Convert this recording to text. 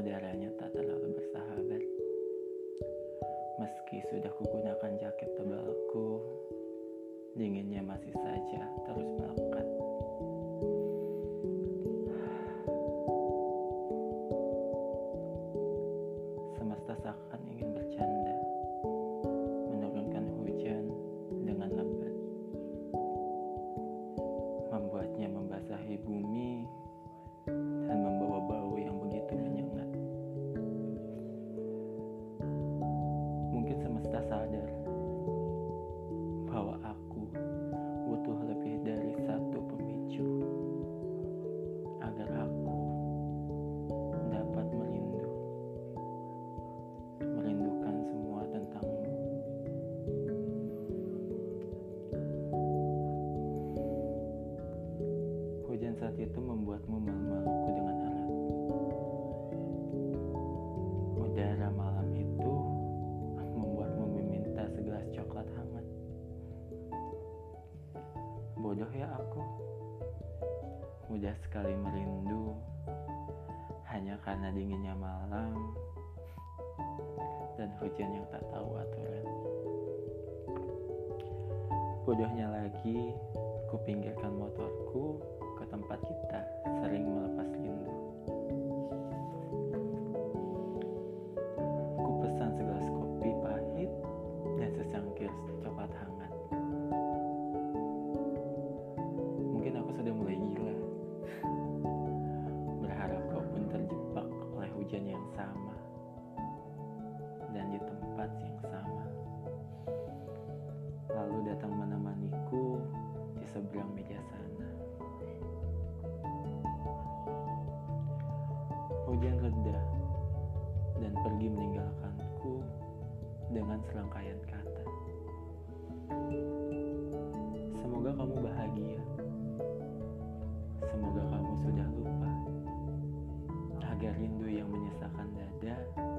udaranya tak terlalu bersahabat. Meski sudah kugunakan jaket tebalku, dinginnya masih saja terus melekat. Semesta seakan ingin saat itu membuatmu memelukku dengan erat. Udara malam itu membuatmu meminta segelas coklat hangat. Bodoh ya aku. Mudah sekali merindu hanya karena dinginnya malam dan hujan yang tak tahu aturan. Bodohnya lagi, ku pinggirkan motorku hujan yang sama dan di tempat yang sama. Lalu datang menemaniku di seberang meja sana. Hujan reda dan pergi meninggalkanku dengan serangkaian kata. Menyesakan dada